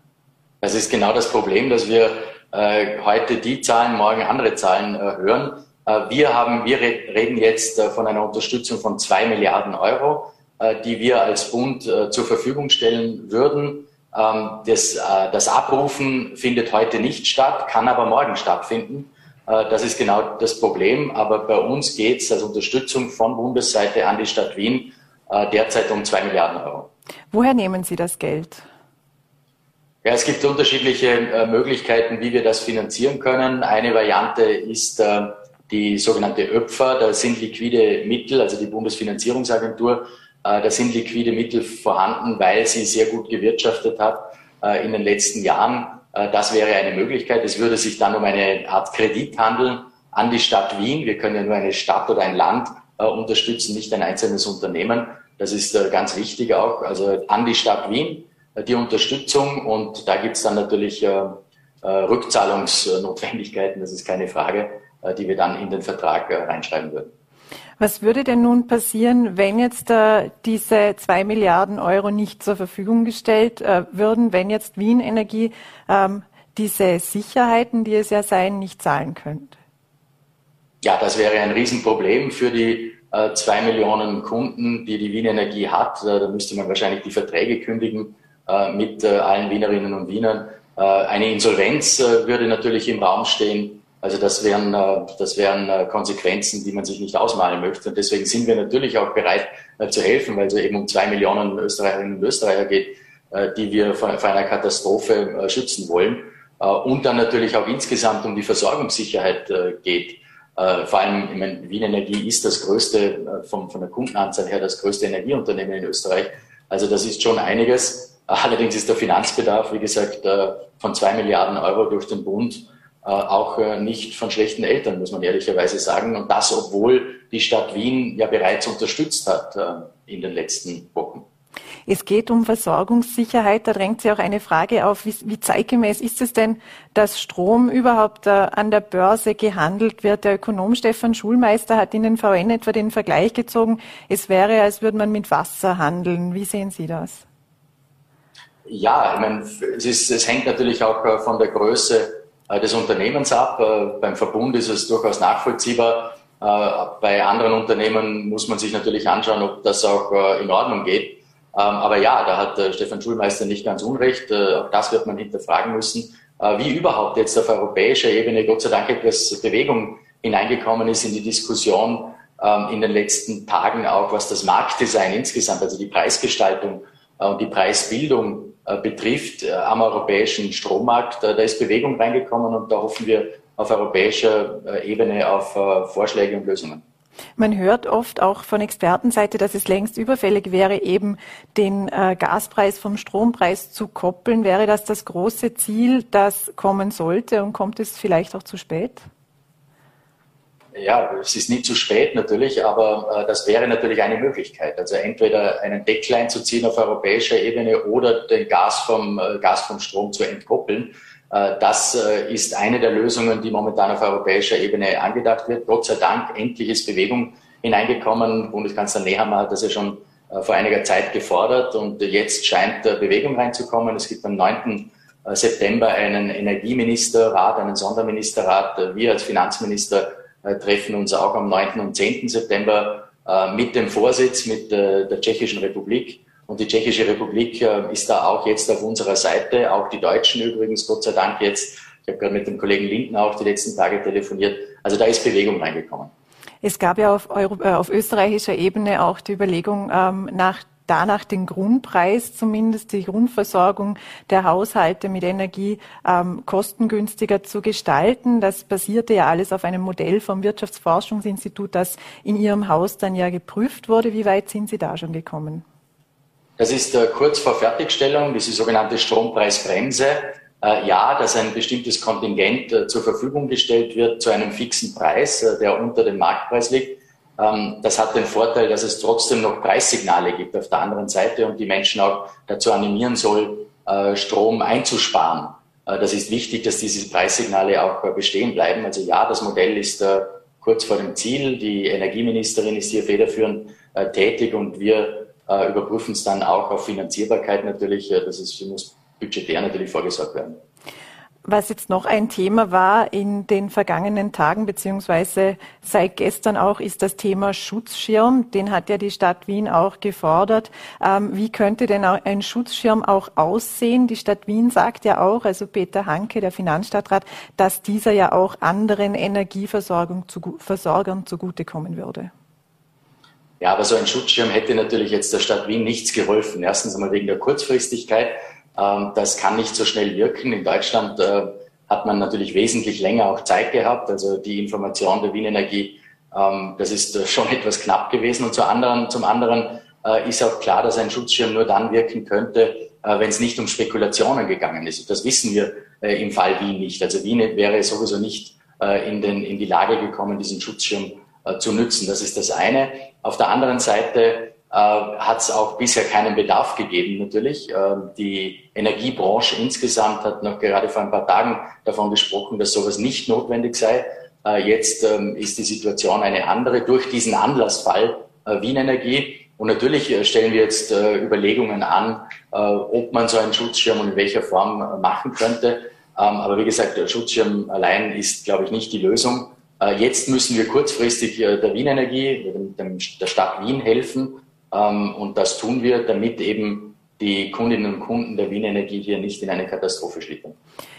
Speaker 5: Das ist genau das Problem, dass wir äh, heute die Zahlen, morgen andere Zahlen äh, hören. Äh, wir, haben, wir reden jetzt äh, von einer Unterstützung von zwei Milliarden Euro, äh, die wir als Bund äh, zur Verfügung stellen würden. Ähm, das, das Abrufen findet heute nicht statt, kann aber morgen stattfinden. Das ist genau das Problem. Aber bei uns geht es als Unterstützung von Bundesseite an die Stadt Wien derzeit um zwei Milliarden Euro.
Speaker 2: Woher nehmen Sie das Geld?
Speaker 5: Ja, es gibt unterschiedliche äh, Möglichkeiten, wie wir das finanzieren können. Eine Variante ist äh, die sogenannte ÖPFA. Da sind liquide Mittel, also die Bundesfinanzierungsagentur, äh, da sind liquide Mittel vorhanden, weil sie sehr gut gewirtschaftet hat äh, in den letzten Jahren. Äh, das wäre eine Möglichkeit. Es würde sich dann um eine Art Kredit handeln an die Stadt Wien. Wir können ja nur eine Stadt oder ein Land äh, unterstützen, nicht ein einzelnes Unternehmen. Das ist ganz wichtig auch. Also an die Stadt Wien die Unterstützung und da gibt es dann natürlich äh, äh, Rückzahlungsnotwendigkeiten, das ist keine Frage, äh, die wir dann in den Vertrag reinschreiben würden.
Speaker 2: Was würde denn nun passieren, wenn jetzt äh, diese zwei Milliarden Euro nicht zur Verfügung gestellt äh, würden, wenn jetzt Wien Energie ähm, diese Sicherheiten, die es ja seien, nicht zahlen könnte?
Speaker 5: Ja, das wäre ein Riesenproblem für die äh, zwei Millionen Kunden, die die Wien Energie hat. da müsste man wahrscheinlich die Verträge kündigen äh, mit äh, allen Wienerinnen und Wienern. Äh, eine Insolvenz würde natürlich im Raum stehen. Also das wären, das wären Konsequenzen, die man sich nicht ausmalen möchte. Und deswegen sind wir natürlich auch bereit zu helfen, weil es eben um zwei Millionen Österreicherinnen und Österreicher geht, die wir vor, einer Katastrophe schützen wollen. Und dann natürlich auch insgesamt um die Versorgungssicherheit geht. Vor allem, ich meine, Wien Energie ist das größte, von, von der Kundenanzahl her, das größte Energieunternehmen in Österreich. Also das ist schon einiges. Allerdings ist der Finanzbedarf, wie gesagt, äh, von zwei Milliarden Euro durch den Bund äh, auch äh, nicht von schlechten Eltern, muss man ehrlicherweise sagen. Und das, obwohl die Stadt Wien ja bereits unterstützt hat in den letzten Wochen.
Speaker 2: Es geht um Versorgungssicherheit. Da drängt sich auch eine Frage auf, wie, wie zeitgemäß ist es denn, dass Strom überhaupt an der Börse gehandelt wird? Der Ökonom Stefan Schulmeister hat in den VN etwa den Vergleich gezogen, es wäre, als würde man mit Wasser handeln. Wie sehen Sie das?
Speaker 5: Ja, ich meine, es, ist, es hängt natürlich auch äh, von der Größe äh, des Unternehmens ab. Äh, beim Verbund ist es durchaus nachvollziehbar. Bei anderen Unternehmen muss man sich natürlich anschauen, ob das auch in Ordnung geht. Ähm, aber ja, da hat Stefan Schulmeister nicht ganz unrecht. Auch das wird man hinterfragen müssen. Wie überhaupt jetzt auf europäischer Ebene Gott sei Dank etwas Bewegung hineingekommen ist in die Diskussion ähm, in den letzten Tagen auch, was das Marktdesign insgesamt, also die Preisgestaltung und die Preisbildung betrifft äh, am europäischen Strommarkt. Da ist Bewegung reingekommen und da hoffen wir auf europäischer äh, Ebene auf Vorschläge und Lösungen.
Speaker 2: Man hört oft auch von Expertenseite, dass es längst überfällig wäre, eben den äh, Gaspreis vom Strompreis zu koppeln. Wäre das das große Ziel, das kommen sollte und kommt es vielleicht auch zu spät?
Speaker 5: Ja, es ist nie zu spät natürlich, aber äh, das wäre natürlich eine Möglichkeit. Also entweder einen Deckel einzuziehen auf europäischer Ebene oder den Gas vom, äh, Gas vom Strom zu entkoppeln. Äh, das äh, ist eine der Lösungen, die momentan auf europäischer Ebene angedacht wird. Gott sei Dank, endlich ist Bewegung hineingekommen. Bundeskanzler Nehammer hat das ja schon äh, vor einiger Zeit gefordert und jetzt scheint Bewegung reinzukommen. Es gibt am 9. Äh, September einen Energieministerrat, einen Sonderministerrat. Wir als Finanzminister äh, treffen uns auch am 9. und 10. September äh, mit dem Vorsitz mit äh, der Tschechischen Republik. Und die Tschechische Republik ist da auch jetzt auf unserer Seite, auch die Deutschen übrigens, Gott sei Dank jetzt. Ich habe gerade mit dem Kollegen Lindner auch die letzten Tage telefoniert. Also da ist Bewegung reingekommen.
Speaker 2: Es gab ja auf, Euro, äh, auf österreichischer Ebene auch die Überlegung ähm, nach danach den Grundpreis, zumindest die Grundversorgung der Haushalte mit Energie ähm, kostengünstiger zu gestalten. Das basierte ja alles auf einem Modell vom Wirtschaftsforschungsinstitut, das in Ihrem Haus dann ja geprüft wurde. Wie weit sind Sie da schon gekommen?
Speaker 5: Das ist äh, kurz vor Fertigstellung, diese sogenannte Strompreisbremse. Äh, ja, dass ein bestimmtes Kontingent äh, zur Verfügung gestellt wird zu einem fixen Preis, äh, der unter dem Marktpreis liegt. Ähm, das hat den Vorteil, dass es trotzdem noch Preissignale gibt auf der anderen Seite und die Menschen auch dazu animieren soll, äh, Strom einzusparen. Äh, das ist wichtig, dass diese Preissignale auch bestehen bleiben. Also ja, das Modell ist kurz vor dem Ziel. Die Energieministerin ist hier federführend tätig und wir äh, überprüfen es dann auch auf Finanzierbarkeit natürlich. Äh, das ist, muss budgetär natürlich vorgesorgt werden.
Speaker 2: Was jetzt noch ein Thema war in den vergangenen Tagen, beziehungsweise seit gestern auch, ist das Thema Schutzschirm. Den hat ja die Stadt Wien auch gefordert. Ähm, wie könnte denn ein Schutzschirm auch aussehen? Die Stadt Wien sagt ja auch, also Peter Hanke, der Finanzstadtrat, dass dieser ja auch anderen Energieversorgern zugutekommen würde.
Speaker 5: Ja, aber so ein Schutzschirm hätte natürlich jetzt der Stadt Wien nichts geholfen. Erstens einmal wegen der Kurzfristigkeit. Ähm, das kann nicht so schnell wirken. In Deutschland äh, hat man natürlich wesentlich länger auch Zeit gehabt. Also die Information der Wien Energie, ähm, das ist äh, schon etwas knapp gewesen. Und zum anderen, zum anderen äh, ist auch klar, dass ein Schutzschirm nur dann wirken könnte, wenn es nicht um Spekulationen gegangen ist. Das wissen wir im Fall Wien nicht. Also Wien wäre sowieso nicht in, den, in die Lage gekommen, diesen Schutzschirm zu nützen. Das ist das eine. Auf der anderen Seite äh, hat es auch bisher keinen Bedarf gegeben, natürlich. Äh, die Energiebranche insgesamt hat noch gerade vor ein paar Tagen davon gesprochen, dass sowas nicht notwendig sei. Äh, jetzt ähm, ist die Situation eine andere durch diesen Anlassfall äh, Wien Energie. Und natürlich äh, stellen wir jetzt äh, Überlegungen an, ob man so einen Schutzschirm und in welcher Form machen könnte. Ähm, aber wie gesagt, der Schutzschirm allein ist, glaube ich, nicht die Lösung. Äh, jetzt müssen wir kurzfristig äh, der Wien Energie, der Stadt Wien helfen. Ähm, und das tun wir, damit eben die Kundinnen und Kunden der Wien Energie hier nicht in eine Katastrophe schlittern.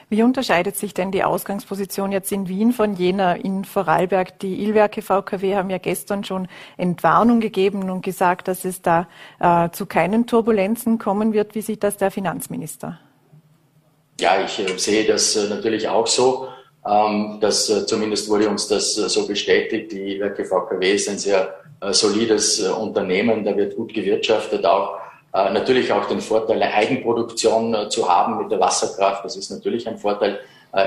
Speaker 2: Wie unterscheidet sich denn die Ausgangsposition jetzt in Wien von jener in Vorarlberg? Die Ilwerke VKW haben ja gestern schon Entwarnung gegeben und gesagt, dass es da äh, zu keinen Turbulenzen kommen wird. Wie sieht das der Finanzminister?
Speaker 5: Ja, ich äh, sehe das äh, natürlich auch so. Ähm, das, äh, zumindest wurde uns das äh, so bestätigt. Die Werke VKW ist ein sehr äh, solides Unternehmen, da wird gut gewirtschaftet, auch natürlich auch den Vorteil, eine Eigenproduktion zu haben mit der Wasserkraft. Das ist natürlich ein Vorteil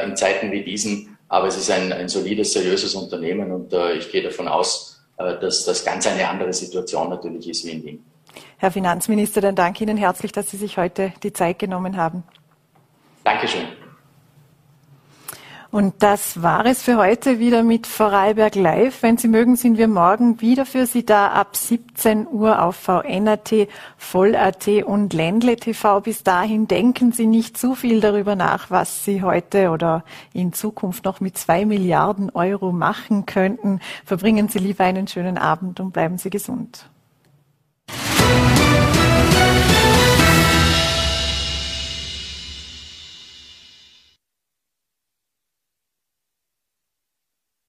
Speaker 5: in Zeiten wie diesen, aber es ist ein, ein solides, seriöses Unternehmen und ich gehe davon aus, dass das ganz eine andere Situation natürlich ist wie in Wien.
Speaker 2: Herr Finanzminister, dann danke Ihnen herzlich, dass Sie sich heute die Zeit genommen haben.
Speaker 5: Dankeschön.
Speaker 2: Und das war es für heute wieder mit Vorarlberg Live. Wenn Sie mögen, sind wir morgen wieder für Sie da ab 17 Uhr auf VNAT, Voll.at und Ländle TV. Bis dahin denken Sie nicht zu viel darüber nach, was Sie heute oder in Zukunft noch mit zwei Milliarden Euro machen könnten. Verbringen Sie lieber einen schönen Abend und bleiben Sie gesund.